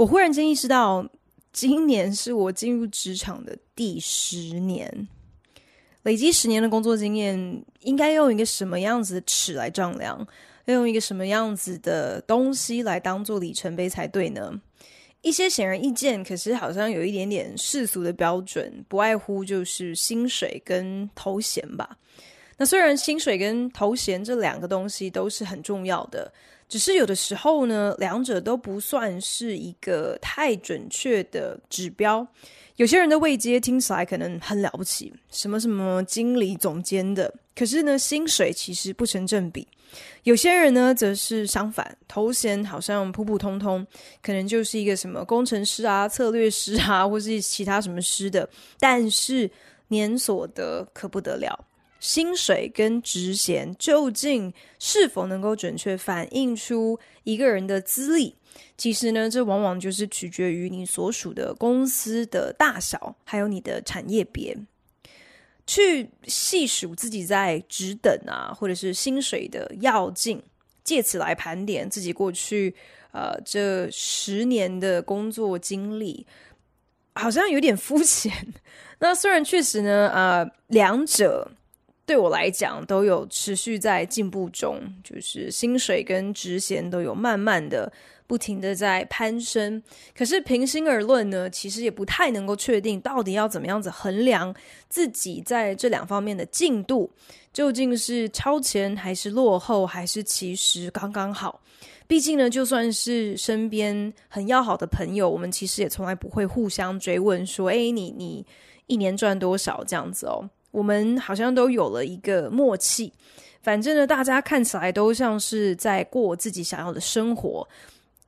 我忽然间意识到，今年是我进入职场的第十年，累积十年的工作经验，应该用一个什么样子的尺来丈量？要用一个什么样子的东西来当做里程碑才对呢？一些显而易见，可是好像有一点点世俗的标准，不外乎就是薪水跟头衔吧。那虽然薪水跟头衔这两个东西都是很重要的。只是有的时候呢，两者都不算是一个太准确的指标。有些人的位阶听起来可能很了不起，什么什么经理、总监的，可是呢，薪水其实不成正比。有些人呢，则是相反，头衔好像普普通通，可能就是一个什么工程师啊、策略师啊，或是其他什么师的，但是年所得可不得了。薪水跟职衔究竟是否能够准确反映出一个人的资历？其实呢，这往往就是取决于你所属的公司的大小，还有你的产业别。去细数自己在职等啊，或者是薪水的要进，借此来盘点自己过去呃这十年的工作经历，好像有点肤浅。那虽然确实呢，呃，两者。对我来讲，都有持续在进步中，就是薪水跟职衔都有慢慢的、不停的在攀升。可是平心而论呢，其实也不太能够确定到底要怎么样子衡量自己在这两方面的进度，究竟是超前还是落后，还是其实刚刚好。毕竟呢，就算是身边很要好的朋友，我们其实也从来不会互相追问说：“哎，你你一年赚多少？”这样子哦。我们好像都有了一个默契，反正呢，大家看起来都像是在过自己想要的生活。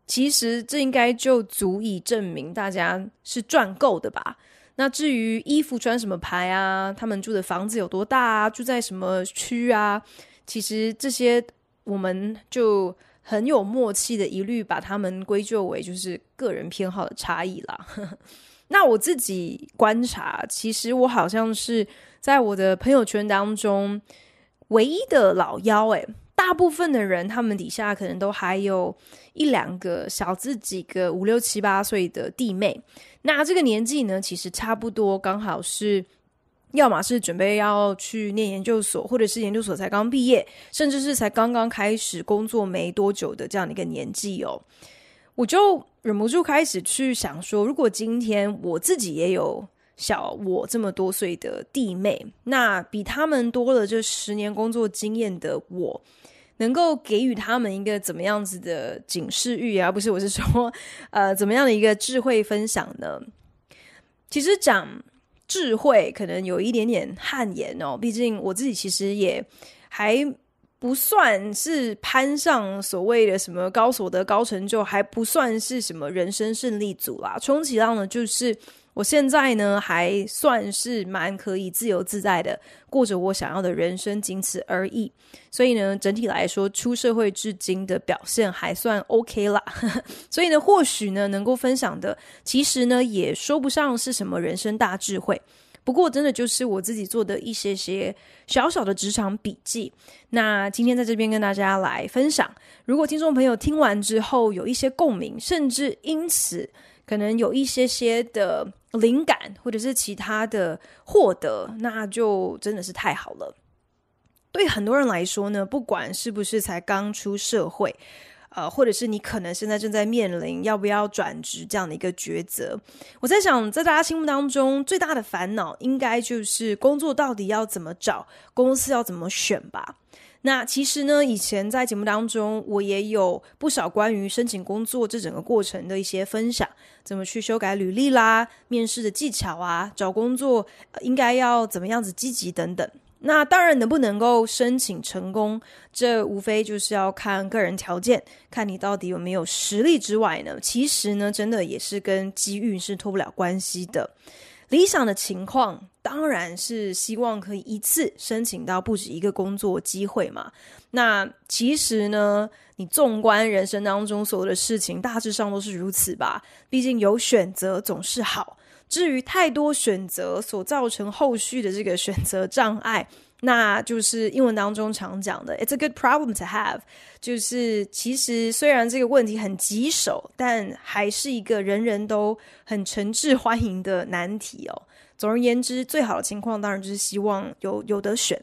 其实这应该就足以证明大家是赚够的吧？那至于衣服穿什么牌啊，他们住的房子有多大啊，住在什么区啊，其实这些我们就很有默契的，一律把他们归咎为就是个人偏好的差异啦。那我自己观察，其实我好像是。在我的朋友圈当中，唯一的老幺，诶，大部分的人他们底下可能都还有一两个小自己个五六七八岁的弟妹。那这个年纪呢，其实差不多刚好是，要么是准备要去念研究所，或者是研究所才刚毕业，甚至是才刚刚开始工作没多久的这样的一个年纪哦。我就忍不住开始去想说，如果今天我自己也有。小我这么多岁的弟妹，那比他们多了这十年工作经验的我，能够给予他们一个怎么样子的警示欲啊？不是，我是说，呃，怎么样的一个智慧分享呢？其实讲智慧可能有一点点汗颜哦，毕竟我自己其实也还不算是攀上所谓的什么高所得、高成就，还不算是什么人生胜利组啦。充其量呢，就是。我现在呢，还算是蛮可以自由自在的过着我想要的人生，仅此而已。所以呢，整体来说，出社会至今的表现还算 OK 啦。所以呢，或许呢，能够分享的，其实呢，也说不上是什么人生大智慧。不过，真的就是我自己做的一些些小小的职场笔记。那今天在这边跟大家来分享。如果听众朋友听完之后有一些共鸣，甚至因此可能有一些些的。灵感或者是其他的获得，那就真的是太好了。对很多人来说呢，不管是不是才刚出社会，呃，或者是你可能现在正在面临要不要转职这样的一个抉择，我在想，在大家心目当中最大的烦恼，应该就是工作到底要怎么找，公司要怎么选吧。那其实呢，以前在节目当中，我也有不少关于申请工作这整个过程的一些分享，怎么去修改履历啦，面试的技巧啊，找工作应该要怎么样子积极等等。那当然，能不能够申请成功，这无非就是要看个人条件，看你到底有没有实力之外呢，其实呢，真的也是跟机遇是脱不了关系的。理想的情况当然是希望可以一次申请到不止一个工作机会嘛。那其实呢，你纵观人生当中所有的事情，大致上都是如此吧。毕竟有选择总是好。至于太多选择所造成后续的这个选择障碍，那就是英文当中常讲的 "It's a good problem to have"，就是其实虽然这个问题很棘手，但还是一个人人都很诚挚欢迎的难题哦。总而言之，最好的情况当然就是希望有有得选。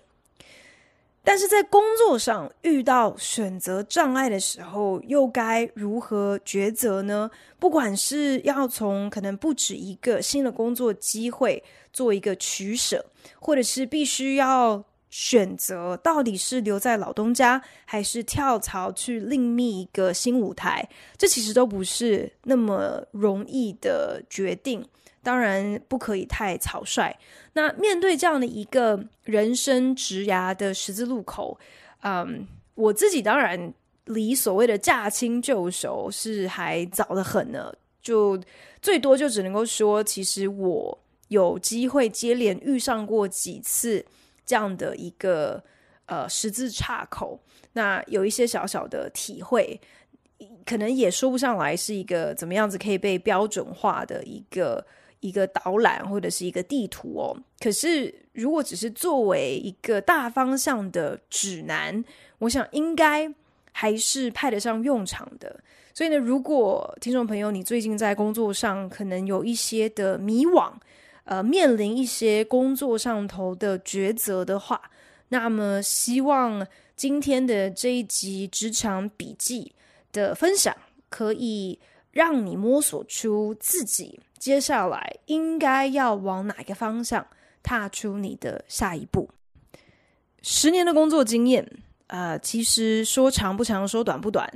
但是在工作上遇到选择障碍的时候，又该如何抉择呢？不管是要从可能不止一个新的工作机会做一个取舍，或者是必须要选择到底是留在老东家，还是跳槽去另觅一个新舞台，这其实都不是那么容易的决定。当然不可以太草率。那面对这样的一个人生职涯的十字路口，嗯，我自己当然离所谓的驾轻就熟是还早得很呢。就最多就只能够说，其实我有机会接连遇上过几次这样的一个呃十字岔口，那有一些小小的体会，可能也说不上来是一个怎么样子可以被标准化的一个。一个导览或者是一个地图哦，可是如果只是作为一个大方向的指南，我想应该还是派得上用场的。所以呢，如果听众朋友你最近在工作上可能有一些的迷惘，呃，面临一些工作上头的抉择的话，那么希望今天的这一集职场笔记的分享可以让你摸索出自己。接下来应该要往哪个方向踏出你的下一步？十年的工作经验，呃，其实说长不长，说短不短，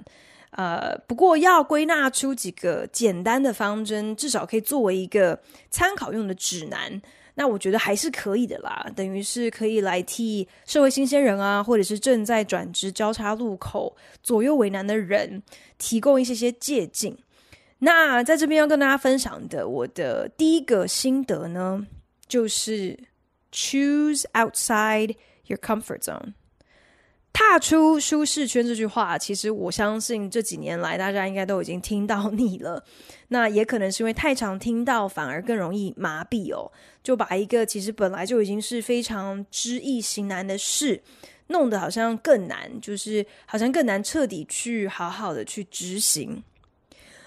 呃，不过要归纳出几个简单的方针，至少可以作为一个参考用的指南。那我觉得还是可以的啦，等于是可以来替社会新鲜人啊，或者是正在转职交叉路口左右为难的人，提供一些些借鉴。那在这边要跟大家分享的，我的第一个心得呢，就是 choose outside your comfort zone，踏出舒适圈这句话，其实我相信这几年来大家应该都已经听到腻了。那也可能是因为太常听到，反而更容易麻痹哦，就把一个其实本来就已经是非常知易行难的事，弄得好像更难，就是好像更难彻底去好好的去执行。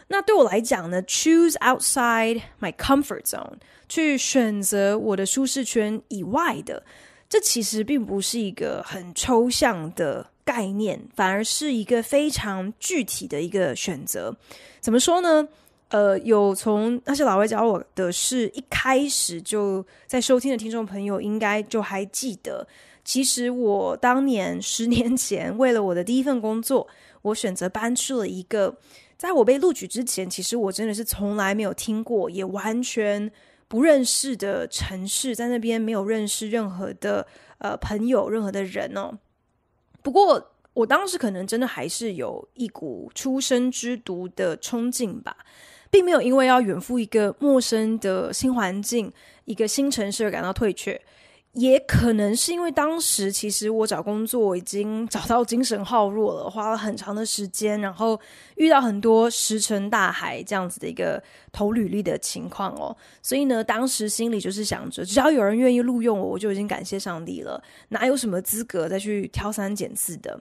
那对我来讲呢，choose outside my comfort zone，去选择我的舒适圈以外的，这其实并不是一个很抽象的概念，反而是一个非常具体的一个选择。怎么说呢？呃，有从那些老外教我的是一开始就在收听的听众朋友，应该就还记得，其实我当年十年前为了我的第一份工作，我选择搬去了一个。在我被录取之前，其实我真的是从来没有听过，也完全不认识的城市，在那边没有认识任何的呃朋友，任何的人哦。不过我当时可能真的还是有一股初生之犊的冲劲吧，并没有因为要远赴一个陌生的新环境、一个新城市而感到退却。也可能是因为当时其实我找工作已经找到精神耗弱了，花了很长的时间，然后遇到很多石沉大海这样子的一个投履历的情况哦，所以呢，当时心里就是想着，只要有人愿意录用我，我就已经感谢上帝了，哪有什么资格再去挑三拣四的？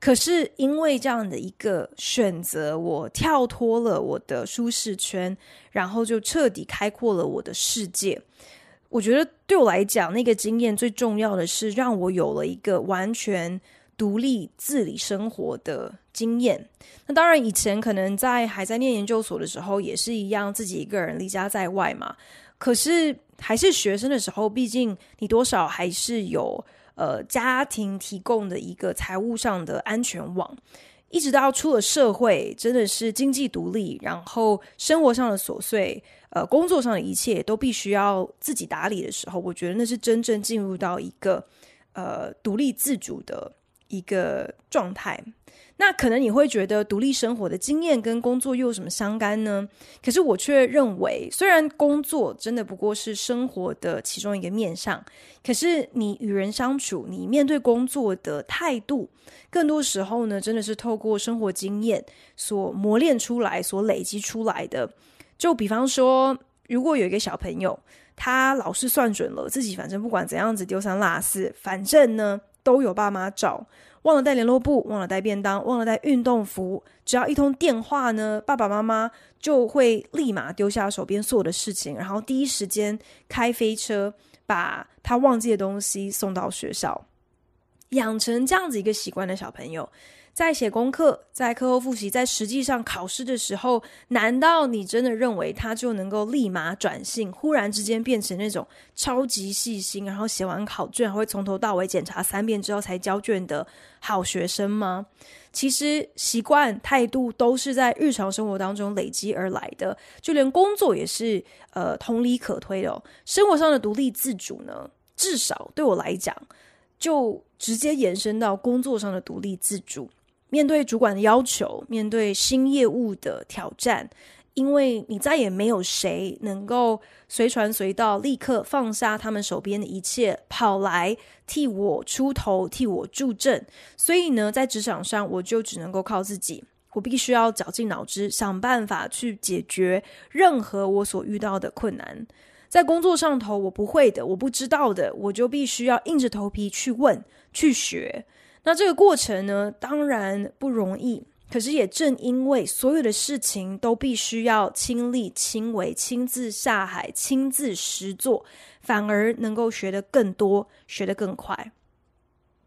可是因为这样的一个选择，我跳脱了我的舒适圈，然后就彻底开阔了我的世界。我觉得对我来讲，那个经验最重要的是让我有了一个完全独立自理生活的经验。那当然，以前可能在还在念研究所的时候，也是一样，自己一个人离家在外嘛。可是还是学生的时候，毕竟你多少还是有呃家庭提供的一个财务上的安全网。一直到出了社会，真的是经济独立，然后生活上的琐碎。呃，工作上的一切都必须要自己打理的时候，我觉得那是真正进入到一个呃独立自主的一个状态。那可能你会觉得独立生活的经验跟工作又有什么相干呢？可是我却认为，虽然工作真的不过是生活的其中一个面向，可是你与人相处，你面对工作的态度，更多时候呢，真的是透过生活经验所磨练出来、所累积出来的。就比方说，如果有一个小朋友，他老是算准了自己，反正不管怎样子丢三落四，反正呢都有爸妈找。忘了带联络簿，忘了带便当，忘了带运动服，只要一通电话呢，爸爸妈妈就会立马丢下手边所有的事情，然后第一时间开飞车把他忘记的东西送到学校。养成这样子一个习惯的小朋友，在写功课、在课后复习、在实际上考试的时候，难道你真的认为他就能够立马转性，忽然之间变成那种超级细心，然后写完考卷会从头到尾检查三遍之后才交卷的好学生吗？其实习惯、态度都是在日常生活当中累积而来的，就连工作也是呃同理可推的哦。生活上的独立自主呢，至少对我来讲，就直接延伸到工作上的独立自主。面对主管的要求，面对新业务的挑战，因为你再也没有谁能够随传随到，立刻放下他们手边的一切，跑来替我出头，替我助阵。所以呢，在职场上，我就只能够靠自己，我必须要绞尽脑汁，想办法去解决任何我所遇到的困难。在工作上头，我不会的，我不知道的，我就必须要硬着头皮去问，去学。那这个过程呢，当然不容易。可是也正因为所有的事情都必须要亲力亲为、亲自下海、亲自实做，反而能够学得更多、学得更快。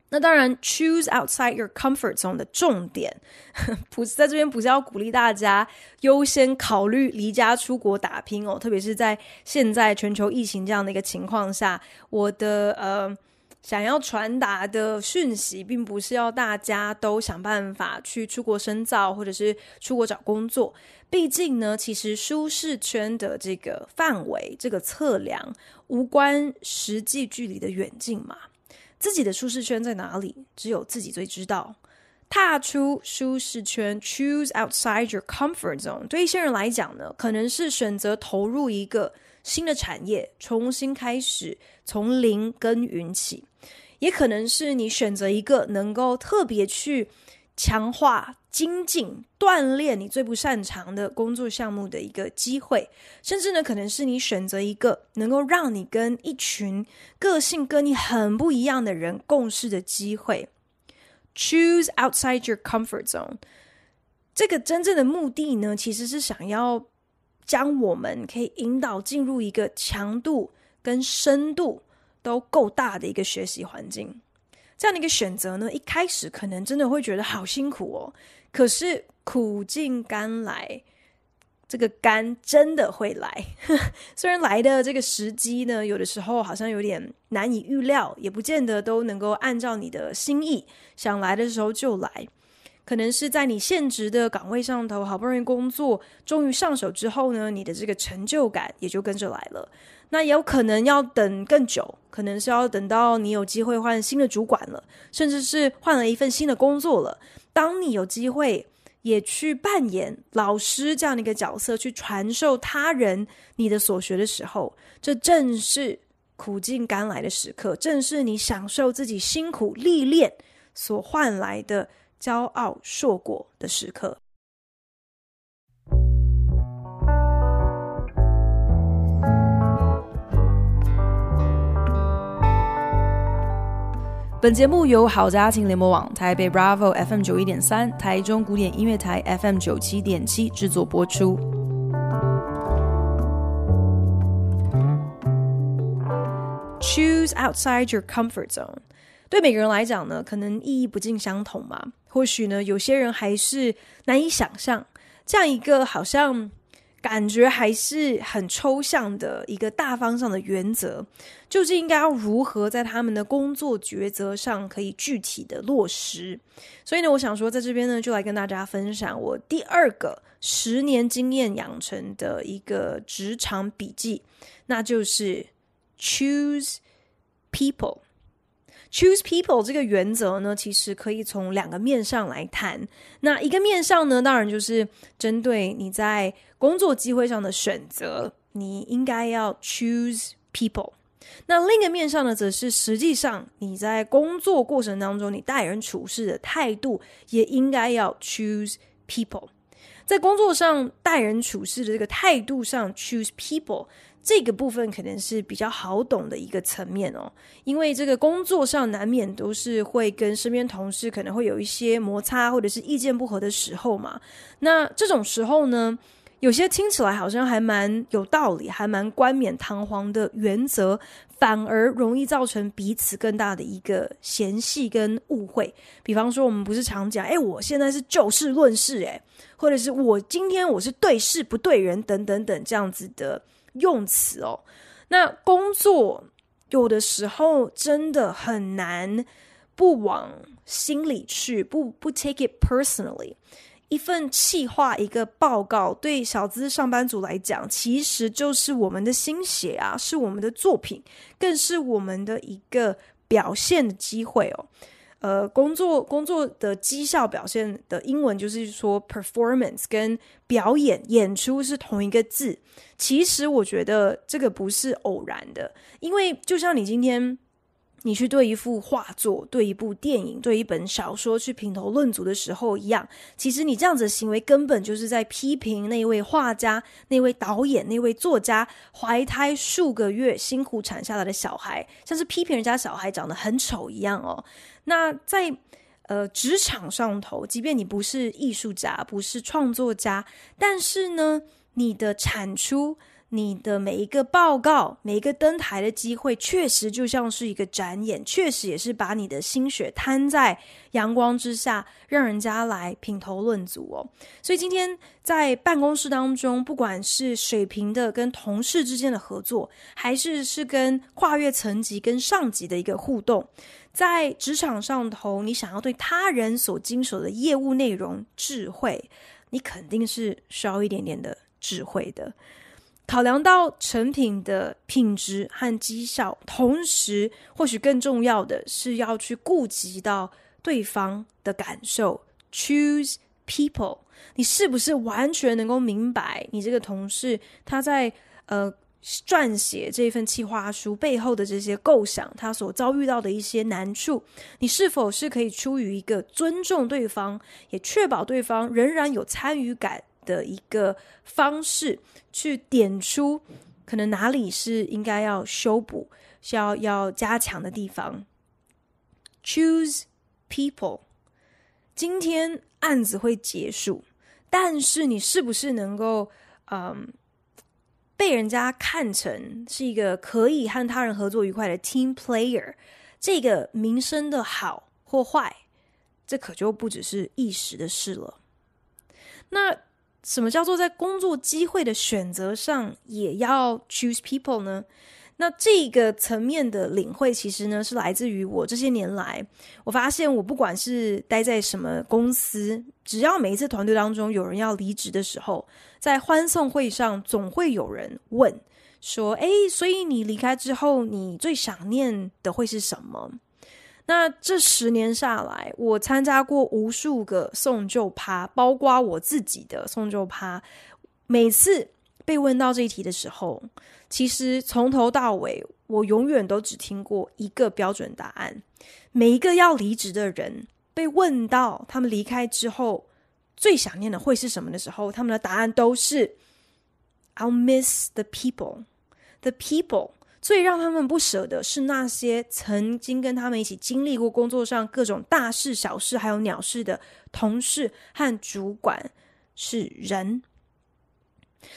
那当然，choose outside your comfort zone 的重点，不是在这边，不是要鼓励大家优先考虑离家出国打拼哦。特别是在现在全球疫情这样的一个情况下，我的呃。想要传达的讯息，并不是要大家都想办法去出国深造，或者是出国找工作。毕竟呢，其实舒适圈的这个范围，这个测量，无关实际距离的远近嘛。自己的舒适圈在哪里，只有自己最知道。踏出舒适圈，choose outside your comfort zone。对一些人来讲呢，可能是选择投入一个新的产业，重新开始，从零耕耘起。也可能是你选择一个能够特别去强化、精进、锻炼你最不擅长的工作项目的一个机会，甚至呢，可能是你选择一个能够让你跟一群个性跟你很不一样的人共事的机会。Choose outside your comfort zone。这个真正的目的呢，其实是想要将我们可以引导进入一个强度跟深度。都够大的一个学习环境，这样的一个选择呢，一开始可能真的会觉得好辛苦哦。可是苦尽甘来，这个甘真的会来。虽然来的这个时机呢，有的时候好像有点难以预料，也不见得都能够按照你的心意想来的时候就来。可能是在你现职的岗位上头，好不容易工作，终于上手之后呢，你的这个成就感也就跟着来了。那也有可能要等更久，可能是要等到你有机会换新的主管了，甚至是换了一份新的工作了。当你有机会也去扮演老师这样的一个角色，去传授他人你的所学的时候，这正是苦尽甘来的时刻，正是你享受自己辛苦历练所换来的骄傲硕果的时刻。本节目由好家庭联盟网、台北 Bravo FM 九一点三、台中古典音乐台 FM 九七点七制作播出。Choose outside your comfort zone。对每个人来讲呢，可能意义不尽相同嘛。或许呢，有些人还是难以想象这样一个好像。感觉还是很抽象的一个大方向的原则，究竟应该要如何在他们的工作抉择上可以具体的落实？所以呢，我想说，在这边呢，就来跟大家分享我第二个十年经验养成的一个职场笔记，那就是 Choose People。Choose people 这个原则呢，其实可以从两个面上来谈。那一个面上呢，当然就是针对你在工作机会上的选择，你应该要 choose people。那另一个面上呢，则是实际上你在工作过程当中，你待人处事的态度也应该要 choose people。在工作上待人处事的这个态度上 choose people。这个部分可能是比较好懂的一个层面哦，因为这个工作上难免都是会跟身边同事可能会有一些摩擦或者是意见不合的时候嘛。那这种时候呢，有些听起来好像还蛮有道理，还蛮冠冕堂皇的原则，反而容易造成彼此更大的一个嫌隙跟误会。比方说，我们不是常讲，哎，我现在是就事论事，哎，或者是我今天我是对事不对人，等等等这样子的。用词哦，那工作有的时候真的很难不往心里去，不不 take it personally。一份企划，一个报告，对小资上班族来讲，其实就是我们的心血啊，是我们的作品，更是我们的一个表现的机会哦。呃，工作工作的绩效表现的英文就是说 performance 跟表演演出是同一个字。其实我觉得这个不是偶然的，因为就像你今天。你去对一幅画作、对一部电影、对一本小说去评头论足的时候一样，其实你这样子的行为根本就是在批评那位画家、那位导演、那位作家怀胎数个月辛苦产下来的小孩，像是批评人家小孩长得很丑一样哦。那在呃职场上头，即便你不是艺术家、不是创作家，但是呢，你的产出。你的每一个报告，每一个登台的机会，确实就像是一个展演，确实也是把你的心血摊在阳光之下，让人家来品头论足哦。所以今天在办公室当中，不管是水平的跟同事之间的合作，还是是跟跨越层级跟上级的一个互动，在职场上头，你想要对他人所经手的业务内容智慧，你肯定是需要一点点的智慧的。考量到成品的品质和绩效，同时或许更重要的是要去顾及到对方的感受。Choose people，你是不是完全能够明白你这个同事他在呃撰写这份企划书背后的这些构想，他所遭遇到的一些难处？你是否是可以出于一个尊重对方，也确保对方仍然有参与感？的一个方式，去点出可能哪里是应该要修补、需要要加强的地方。Choose people。今天案子会结束，但是你是不是能够，嗯，被人家看成是一个可以和他人合作愉快的 team player？这个名声的好或坏，这可就不只是一时的事了。那。什么叫做在工作机会的选择上也要 choose people 呢？那这个层面的领会，其实呢是来自于我这些年来，我发现我不管是待在什么公司，只要每一次团队当中有人要离职的时候，在欢送会上总会有人问说：“诶，所以你离开之后，你最想念的会是什么？”那这十年下来，我参加过无数个送旧趴，包括我自己的送旧趴。每次被问到这一题的时候，其实从头到尾，我永远都只听过一个标准答案。每一个要离职的人被问到他们离开之后最想念的会是什么的时候，他们的答案都是 "I'll miss the people, the people." 最让他们不舍的是那些曾经跟他们一起经历过工作上各种大事小事，还有鸟事的同事和主管，是人。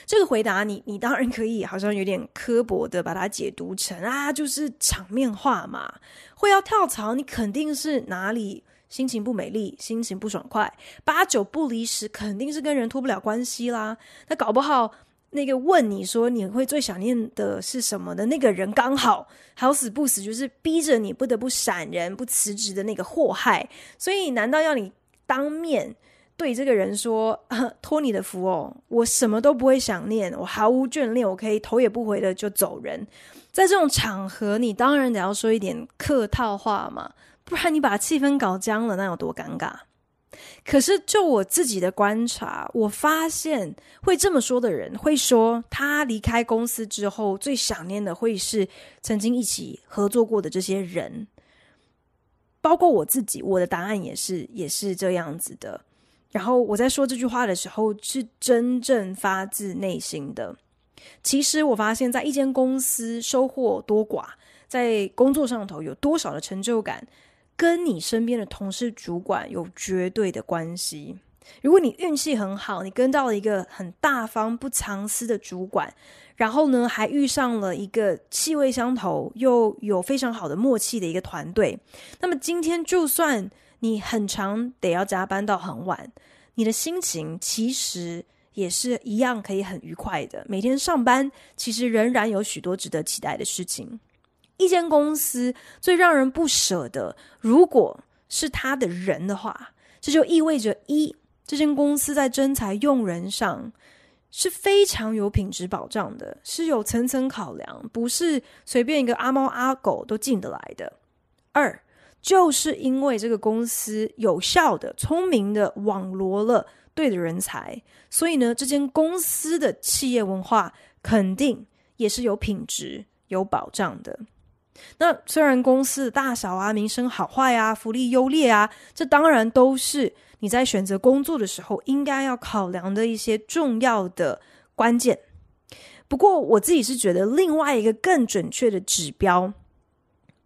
这个回答你，你当然可以，好像有点刻薄的把它解读成啊，就是场面话嘛。会要跳槽，你肯定是哪里心情不美丽，心情不爽快，八九不离十，肯定是跟人脱不了关系啦。那搞不好。那个问你说你会最想念的是什么的那个人，刚好好死不死就是逼着你不得不闪人、不辞职的那个祸害，所以难道要你当面对这个人说：“托你的福哦，我什么都不会想念，我毫无眷恋，我可以头也不回的就走人。”在这种场合，你当然得要说一点客套话嘛，不然你把气氛搞僵了，那有多尴尬？可是就我自己的观察，我发现会这么说的人，会说他离开公司之后最想念的会是曾经一起合作过的这些人。包括我自己，我的答案也是也是这样子的。然后我在说这句话的时候，是真正发自内心的。其实我发现，在一间公司收获多寡，在工作上头有多少的成就感，跟你身边的同事、主管有绝对的关系。如果你运气很好，你跟到了一个很大方、不藏私的主管。然后呢，还遇上了一个气味相投又有非常好的默契的一个团队。那么今天，就算你很长得要加班到很晚，你的心情其实也是一样可以很愉快的。每天上班，其实仍然有许多值得期待的事情。一间公司最让人不舍的，如果是他的人的话，这就意味着一，这间公司在真才用人上。是非常有品质保障的，是有层层考量，不是随便一个阿猫阿狗都进得来的。二，就是因为这个公司有效的、聪明的网罗了对的人才，所以呢，这间公司的企业文化肯定也是有品质、有保障的。那虽然公司的大小啊、名声好坏啊、福利优劣啊，这当然都是。你在选择工作的时候，应该要考量的一些重要的关键。不过，我自己是觉得另外一个更准确的指标，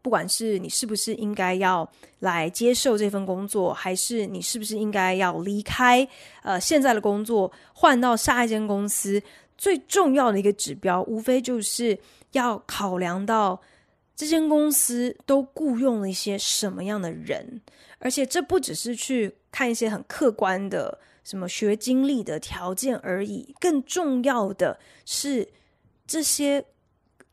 不管是你是不是应该要来接受这份工作，还是你是不是应该要离开呃现在的工作，换到下一间公司，最重要的一个指标，无非就是要考量到这间公司都雇佣了一些什么样的人。而且这不只是去看一些很客观的什么学经历的条件而已，更重要的是这些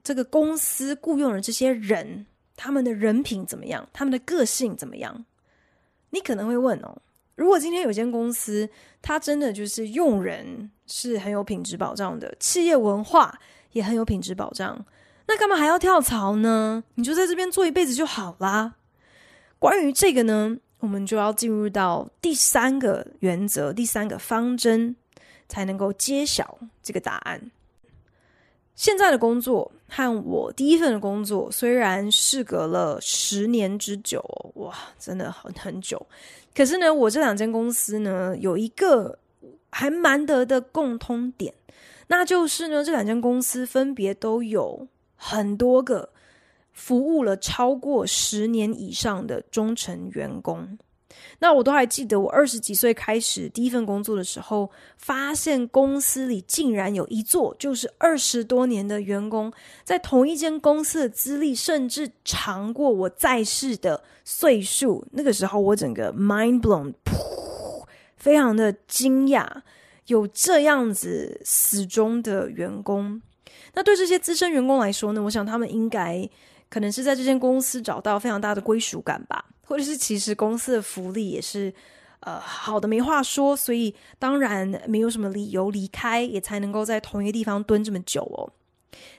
这个公司雇佣的这些人，他们的人品怎么样，他们的个性怎么样？你可能会问哦，如果今天有间公司，它真的就是用人是很有品质保障的，企业文化也很有品质保障，那干嘛还要跳槽呢？你就在这边做一辈子就好啦。关于这个呢，我们就要进入到第三个原则、第三个方针，才能够揭晓这个答案。现在的工作和我第一份的工作虽然事隔了十年之久，哇，真的很很久。可是呢，我这两间公司呢，有一个还蛮得的共通点，那就是呢，这两间公司分别都有很多个。服务了超过十年以上的忠诚员工，那我都还记得，我二十几岁开始第一份工作的时候，发现公司里竟然有一座就是二十多年的员工，在同一间公司的资历甚至长过我在世的岁数。那个时候，我整个 mind blown，噗，非常的惊讶，有这样子死忠的员工。那对这些资深员工来说呢，我想他们应该。可能是在这间公司找到非常大的归属感吧，或者是其实公司的福利也是，呃，好的没话说，所以当然没有什么理由离开，也才能够在同一个地方蹲这么久哦。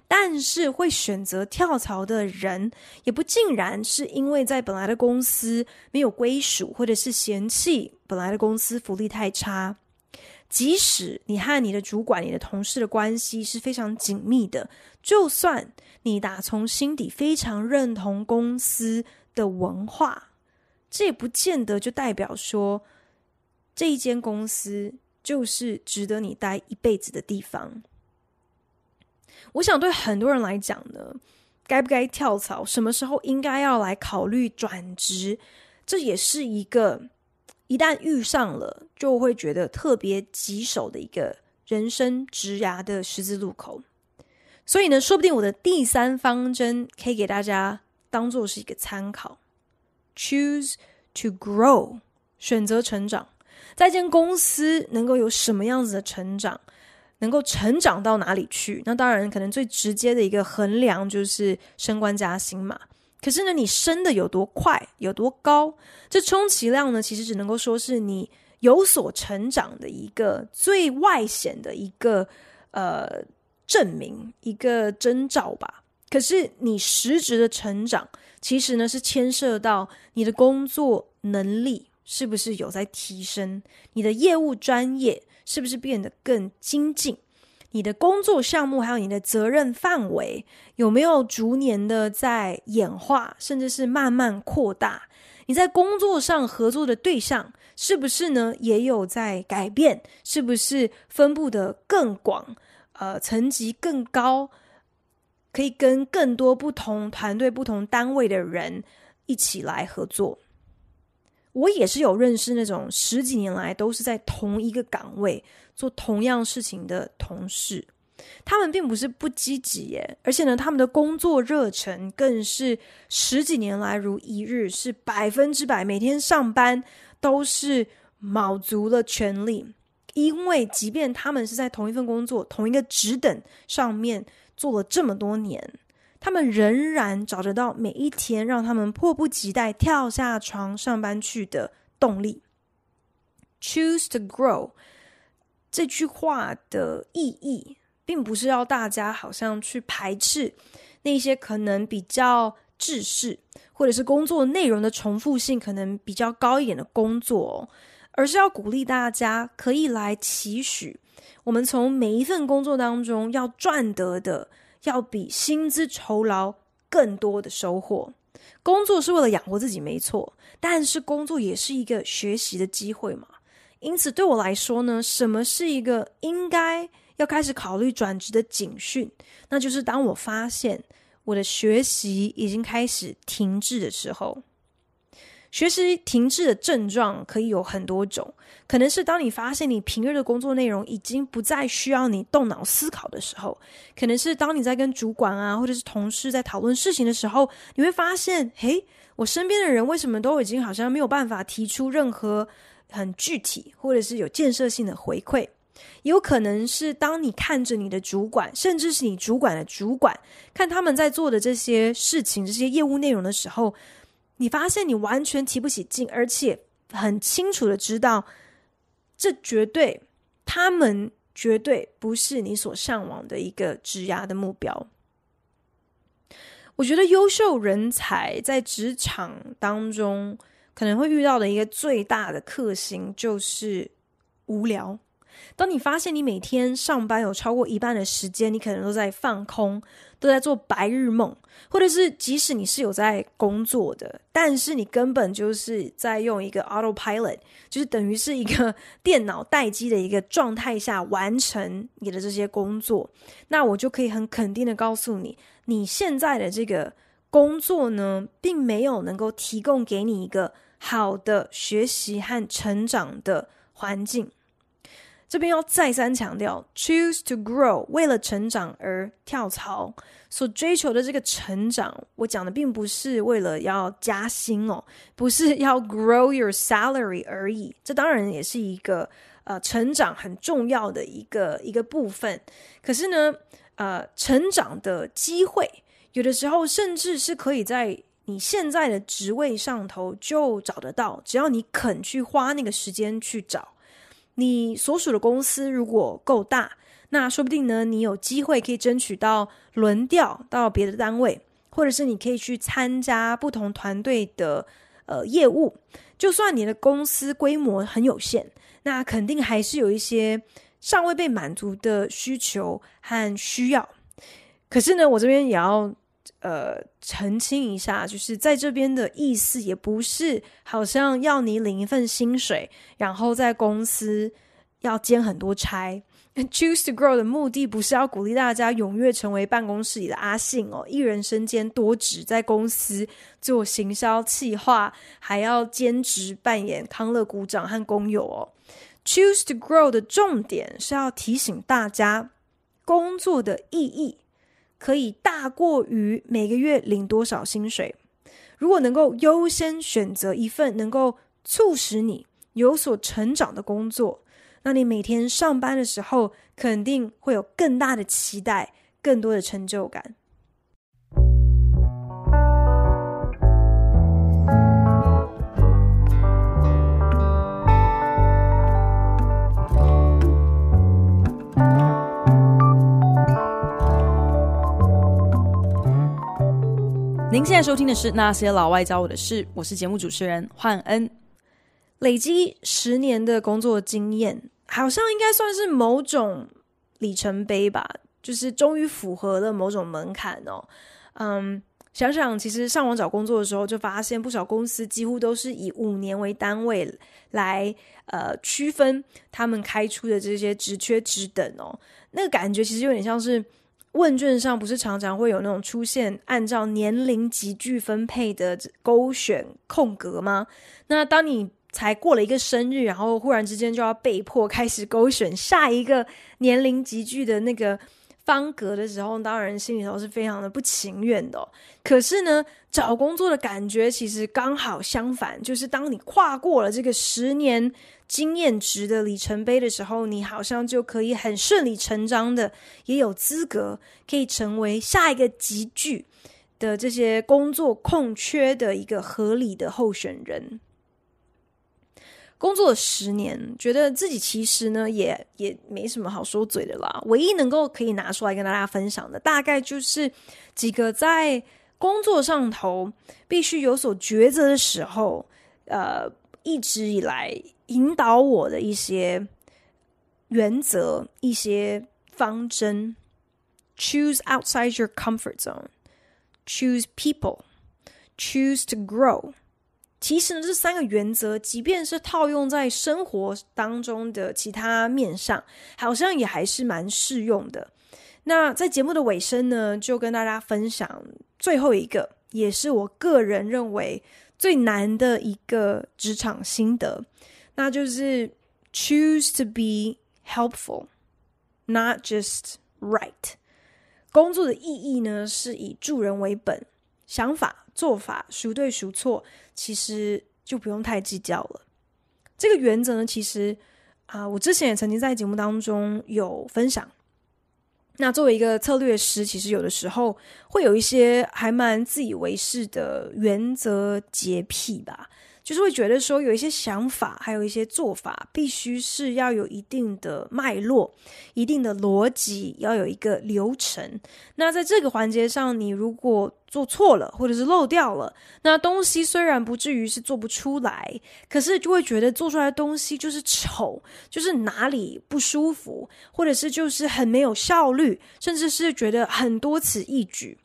但是会选择跳槽的人，也不尽然是因为在本来的公司没有归属，或者是嫌弃本来的公司福利太差。即使你和你的主管、你的同事的关系是非常紧密的，就算你打从心底非常认同公司的文化，这也不见得就代表说这一间公司就是值得你待一辈子的地方。我想对很多人来讲呢，该不该跳槽，什么时候应该要来考虑转职，这也是一个。一旦遇上了，就会觉得特别棘手的一个人生职涯的十字路口。所以呢，说不定我的第三方针可以给大家当做是一个参考：choose to grow，选择成长。在一间公司能够有什么样子的成长，能够成长到哪里去？那当然，可能最直接的一个衡量就是升官加薪嘛。可是呢，你升的有多快，有多高？这充其量呢，其实只能够说是你有所成长的一个最外显的一个呃证明，一个征兆吧。可是你实质的成长，其实呢是牵涉到你的工作能力是不是有在提升，你的业务专业是不是变得更精进，你的工作项目还有你的责任范围有没有逐年的在演化，甚至是慢慢扩大？你在工作上合作的对象是不是呢也有在改变？是不是分布的更广？呃，层级更高？可以跟更多不同团队、不同单位的人一起来合作。我也是有认识那种十几年来都是在同一个岗位做同样事情的同事，他们并不是不积极耶，而且呢，他们的工作热忱更是十几年来如一日，是百分之百，每天上班都是卯足了全力。因为即便他们是在同一份工作、同一个职等上面。做了这么多年，他们仍然找得到每一天让他们迫不及待跳下床上班去的动力。Choose to grow 这句话的意义，并不是要大家好像去排斥那些可能比较制式，或者是工作内容的重复性可能比较高一点的工作，而是要鼓励大家可以来期许。我们从每一份工作当中要赚得的，要比薪资酬劳更多的收获。工作是为了养活自己，没错，但是工作也是一个学习的机会嘛。因此，对我来说呢，什么是一个应该要开始考虑转职的警讯？那就是当我发现我的学习已经开始停滞的时候。学习停滞的症状可以有很多种，可能是当你发现你平日的工作内容已经不再需要你动脑思考的时候，可能是当你在跟主管啊或者是同事在讨论事情的时候，你会发现，嘿，我身边的人为什么都已经好像没有办法提出任何很具体或者是有建设性的回馈，也有可能是当你看着你的主管，甚至是你主管的主管，看他们在做的这些事情、这些业务内容的时候。你发现你完全提不起劲，而且很清楚的知道，这绝对，他们绝对不是你所向往的一个职涯的目标。我觉得优秀人才在职场当中可能会遇到的一个最大的克星就是无聊。当你发现你每天上班有超过一半的时间，你可能都在放空，都在做白日梦，或者是即使你是有在工作的，但是你根本就是在用一个 autopilot，就是等于是一个电脑待机的一个状态下完成你的这些工作，那我就可以很肯定的告诉你，你现在的这个工作呢，并没有能够提供给你一个好的学习和成长的环境。这边要再三强调，choose to grow，为了成长而跳槽，所追求的这个成长，我讲的并不是为了要加薪哦，不是要 grow your salary 而已。这当然也是一个呃成长很重要的一个一个部分。可是呢，呃，成长的机会有的时候甚至是可以在你现在的职位上头就找得到，只要你肯去花那个时间去找。你所属的公司如果够大，那说不定呢，你有机会可以争取到轮调到别的单位，或者是你可以去参加不同团队的呃业务。就算你的公司规模很有限，那肯定还是有一些尚未被满足的需求和需要。可是呢，我这边也要。呃，澄清一下，就是在这边的意思，也不是好像要你领一份薪水，然后在公司要兼很多差。Choose to grow 的目的不是要鼓励大家踊跃成为办公室里的阿信哦，一人身兼多职，在公司做行销企划，还要兼职扮演康乐股长和工友哦。Choose to grow 的重点是要提醒大家工作的意义。可以大过于每个月领多少薪水。如果能够优先选择一份能够促使你有所成长的工作，那你每天上班的时候肯定会有更大的期待，更多的成就感。您现在收听的是《那些老外教我的事》，我是节目主持人焕恩。累积十年的工作经验，好像应该算是某种里程碑吧，就是终于符合了某种门槛哦。嗯，想想其实上网找工作的时候，就发现不少公司几乎都是以五年为单位来呃区分他们开出的这些职缺职等哦。那个感觉其实有点像是。问卷上不是常常会有那种出现按照年龄集聚分配的勾选空格吗？那当你才过了一个生日，然后忽然之间就要被迫开始勾选下一个年龄集聚的那个方格的时候，当然心里头是非常的不情愿的。可是呢，找工作的感觉其实刚好相反，就是当你跨过了这个十年。经验值的里程碑的时候，你好像就可以很顺理成章的，也有资格可以成为下一个集聚的这些工作空缺的一个合理的候选人。工作了十年，觉得自己其实呢也也没什么好说嘴的啦。唯一能够可以拿出来跟大家分享的，大概就是几个在工作上头必须有所抉择的时候，呃，一直以来。引导我的一些原则、一些方针：choose outside your comfort zone，choose people，choose to grow。其实呢，这三个原则，即便是套用在生活当中的其他面上，好像也还是蛮适用的。那在节目的尾声呢，就跟大家分享最后一个，也是我个人认为最难的一个职场心得。那就是 choose to be helpful, not just right。工作的意义呢，是以助人为本，想法做法孰对孰错，其实就不用太计较了。这个原则呢，其实啊、我之前也曾经在节目当中有分享。那作为一个策略师，其实有的时候会有一些还蛮自以为是的原则洁癖吧。就是会觉得说，有一些想法，还有一些做法，必须是要有一定的脉络、一定的逻辑，要有一个流程。那在这个环节上，你如果做错了，或者是漏掉了，那东西虽然不至于是做不出来，可是就会觉得做出来的东西就是丑，就是哪里不舒服，或者是就是很没有效率，甚至是觉得很多此一举。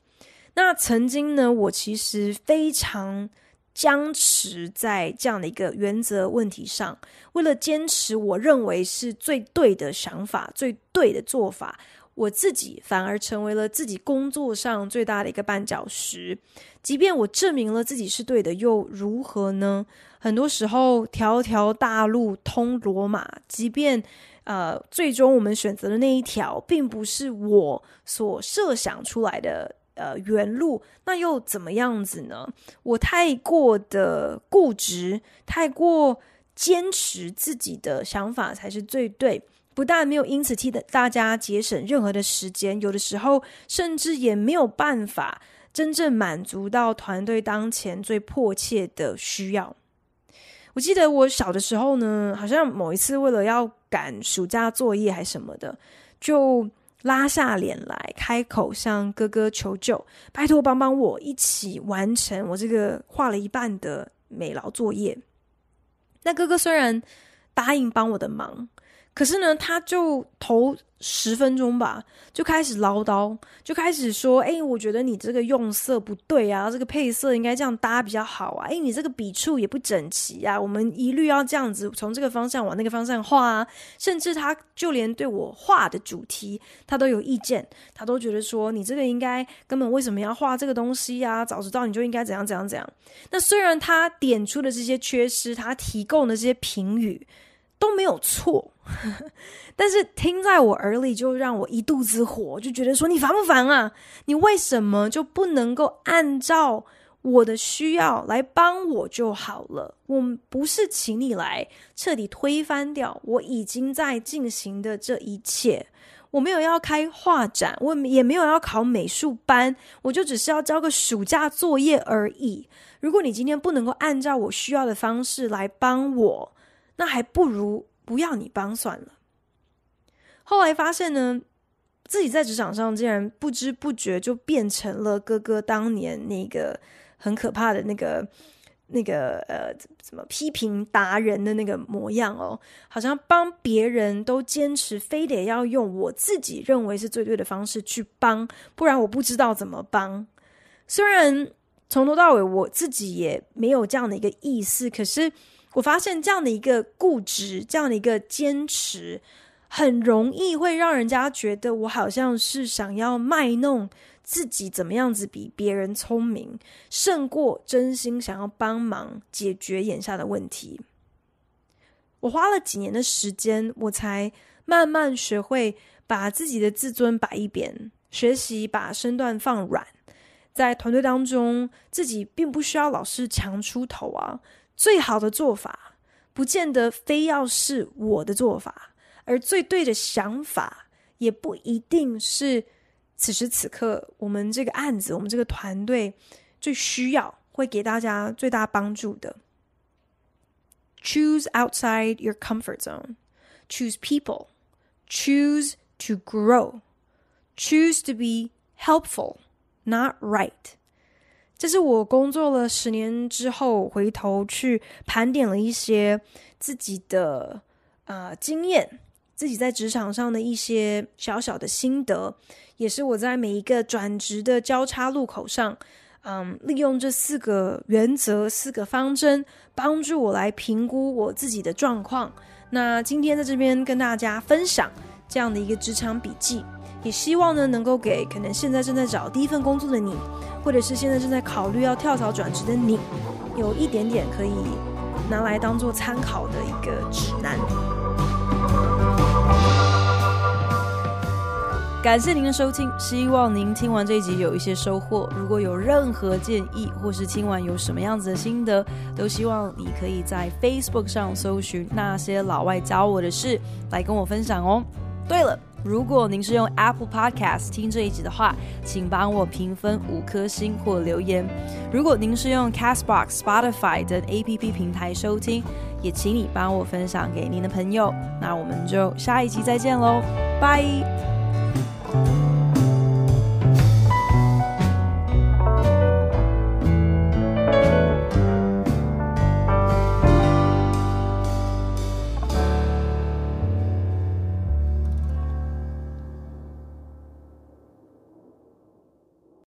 那曾经呢，我其实非常。僵持在这样的一个原则问题上，为了坚持我认为是最对的想法、最对的做法，我自己反而成为了自己工作上最大的一个绊脚石。即便我证明了自己是对的，又如何呢？很多时候，条条大路通罗马，即便呃，最终我们选择的那一条，并不是我所设想出来的。呃，原路那又怎么样子呢？我太过的固执，太过坚持自己的想法才是最对，不但没有因此替大家节省任何的时间，有的时候甚至也没有办法真正满足到团队当前最迫切的需要。我记得我小的时候呢，好像某一次为了要赶暑假作业还什么的，就。拉下脸来，开口向哥哥求救，拜托帮帮我，一起完成我这个画了一半的美劳作业。那哥哥虽然答应帮我的忙，可是呢，他就头。十分钟吧，就开始唠叨，就开始说：“哎，我觉得你这个用色不对啊，这个配色应该这样搭比较好啊。哎，你这个笔触也不整齐啊，我们一律要这样子从这个方向往那个方向画啊。”甚至他就连对我画的主题，他都有意见，他都觉得说：“你这个应该根本为什么要画这个东西呀？早知道你就应该怎样怎样怎样。”那虽然他点出的这些缺失，他提供的这些评语都没有错。但是听在我耳里，就让我一肚子火，就觉得说，你烦不烦啊？你为什么就不能够按照我的需要来帮我就好了？我不是请你来彻底推翻掉我已经在进行的这一切。我没有要开画展，我也没有要考美术班，我就只是要交个暑假作业而已。如果你今天不能够按照我需要的方式来帮我，那还不如不要你帮算了。后来发现呢，自己在职场上竟然不知不觉就变成了哥哥当年那个很可怕的那个那个呃，怎么批评达人的那个模样哦，好像帮别人都坚持非得要用我自己认为是最对的方式去帮，不然我不知道怎么帮。虽然从头到尾我自己也没有这样的一个意思，可是我发现这样的一个固执，这样的一个坚持。很容易会让人家觉得我好像是想要卖弄自己怎么样子比别人聪明，胜过真心想要帮忙解决眼下的问题。我花了几年的时间，我才慢慢学会把自己的自尊摆一边，学习把身段放软。在团队当中，自己并不需要老是强出头啊。最好的做法，不见得非要是我的做法。而最对的想法，也不一定是此时此刻我们这个案子、我们这个团队最需要、会给大家最大帮助的。Choose outside your comfort zone. Choose people. Choose to grow. Choose to be helpful, not right. 这是我工作了十年之后，回头去盘点了一些自己的啊、经验。自己在职场上的一些小小的心得，也是我在每一个转职的交叉路口上，嗯，利用这四个原则、四个方针，帮助我来评估我自己的状况。那今天在这边跟大家分享这样的一个职场笔记，也希望呢能够给可能现在正在找第一份工作的你，或者是现在正在考虑要跳槽转职的你，有一点点可以拿来当做参考的一个指南。感谢您的收听，希望您听完这一集有一些收获。如果有任何建议，或是听完有什么样子的心得，都希望你可以在 Facebook 上搜寻那些老外教我的事，来跟我分享哦。对了，如果您是用 Apple Podcast 听这一集的话，请帮我评分五颗星或留言。如果您是用 Castbox、Spotify 等 APP 平台收听，也请你帮我分享给您的朋友。那我们就下一集再见喽，拜。